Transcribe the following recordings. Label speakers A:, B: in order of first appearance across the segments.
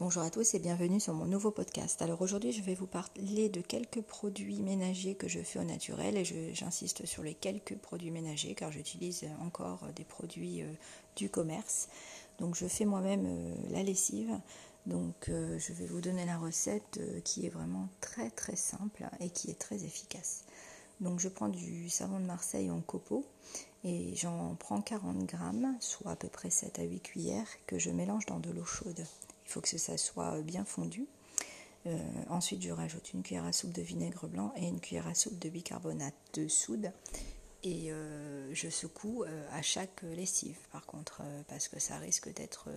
A: Bonjour à tous et bienvenue sur mon nouveau podcast. Alors aujourd'hui je vais vous parler de quelques produits ménagers que je fais au naturel et j'insiste sur les quelques produits ménagers car j'utilise encore des produits euh, du commerce. Donc je fais moi-même euh, la lessive. Donc euh, je vais vous donner la recette qui est vraiment très très simple et qui est très efficace. Donc je prends du savon de Marseille en copeaux et j'en prends 40 grammes, soit à peu près 7 à 8 cuillères, que je mélange dans de l'eau chaude. Il faut que ça soit bien fondu. Euh, ensuite, je rajoute une cuillère à soupe de vinaigre blanc et une cuillère à soupe de bicarbonate de soude. Et euh, je secoue euh, à chaque lessive, par contre, parce que ça risque d'être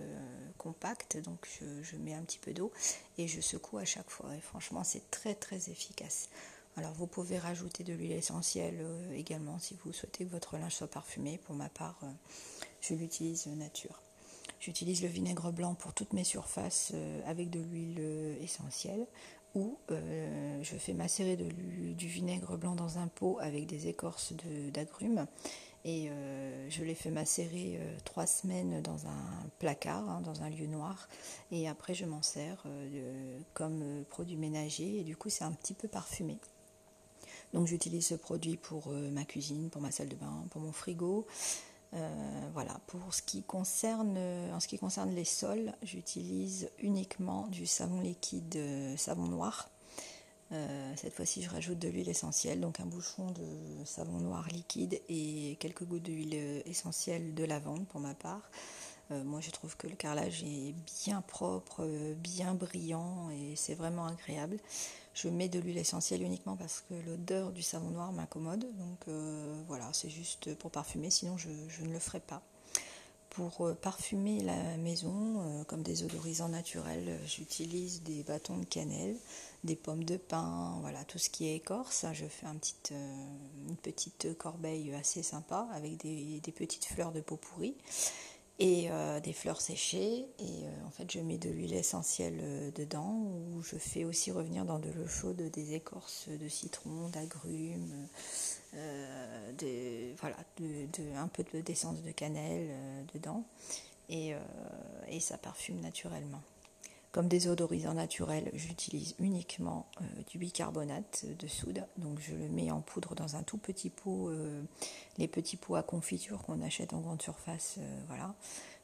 A: compact. Donc, je, je, mets un petit peu d'eau et je secoue à chaque fois. Et franchement, c'est très très efficace. Alors, vous pouvez rajouter de l'huile essentielle également si vous souhaitez que votre linge soit parfumé. Pour ma part, je l'utilise nature. J'utilise le vinaigre blanc pour toutes mes surfaces euh, avec de l'huile euh, essentielle ou euh, je fais macérer du vinaigre blanc dans un pot avec des écorces d'agrumes et je les fais macérer trois semaines dans un placard, hein, dans un lieu noir et après je m'en sers comme produit ménager et du coup c'est un petit peu parfumé. Donc j'utilise ce produit pour ma cuisine, pour ma salle de bain, pour mon frigo. Euh, voilà, pour ce qui concerne, en ce qui concerne les sols, j'utilise uniquement du savon liquide, euh, savon noir. Euh, cette fois-ci, je rajoute de l'huile essentielle, donc un bouchon de savon noir liquide et quelques gouttes d'huile essentielle de lavande pour ma part. Moi, je trouve que le carrelage est bien propre, bien brillant et c'est vraiment agréable. Je mets de l'huile essentielle uniquement parce que l'odeur du savon noir m'incommode. Donc euh, voilà, c'est juste pour parfumer, sinon je, ne le ferai pas. Pour euh, parfumer la maison, euh, comme des odorisants naturels, j'utilise des bâtons de cannelle, des pommes de pin, voilà, tout ce qui est écorce. Je fais une petite corbeille assez sympa avec des, des petites fleurs de peau pourrie et euh, des fleurs séchées. Et euh, en fait, je mets de l'huile essentielle euh, dedans, où je fais aussi revenir dans de l'eau chaude des écorces de citron, d'agrumes, voilà, un peu d'essence de cannelle dedans. Et, et ça parfume naturellement. Comme désodorisant naturel, j'utilise uniquement euh, du bicarbonate de soude. Donc je le mets en poudre dans un tout petit pot, euh, les petits pots à confiture qu'on achète en grande surface. Euh, voilà.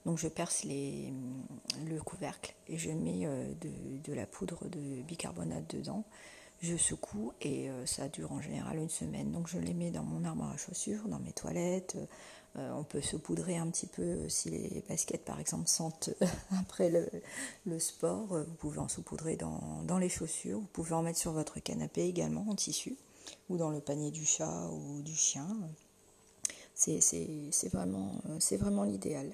A: Donc je perce le couvercle et je mets de, la poudre de bicarbonate dedans. Je secoue et ça dure en général une semaine. Donc je les mets dans mon armoire à chaussures, dans mes toilettes euh, on peut se poudrer un petit peu si les baskets par exemple sentent après le, sport. Vous pouvez en saupoudrer dans, les chaussures. Vous pouvez en mettre sur votre canapé également en tissu ou dans le panier du chat ou du chien. C'est vraiment, l'idéal.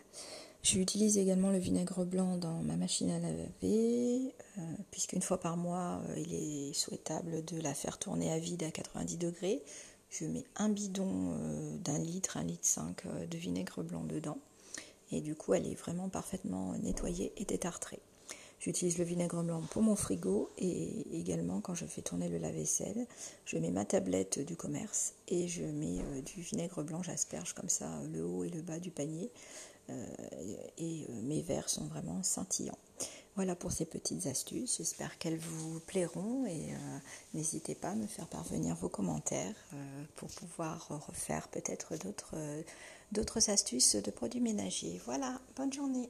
A: J'utilise également le vinaigre blanc dans ma machine à laver, euh, puisqu'une fois par mois, euh, il est souhaitable de la faire tourner à vide à 90 degrés je mets un bidon euh, d'un litre, un litre 5 euh, de vinaigre blanc dedans. Et du coup, elle est vraiment parfaitement nettoyée et détartrée. J'utilise le vinaigre blanc pour mon frigo et également quand je fais tourner le lave-vaisselle, je mets ma tablette du commerce et je mets euh, du vinaigre blanc, j'asperge comme ça le haut et le bas du panier et mes verres sont vraiment scintillants. Voilà pour ces petites astuces, j'espère qu'elles vous plairont et euh, n'hésitez pas à me faire parvenir vos commentaires euh, pour pouvoir refaire peut-être euh, d'autres astuces de produits ménagers. Voilà, bonne journée.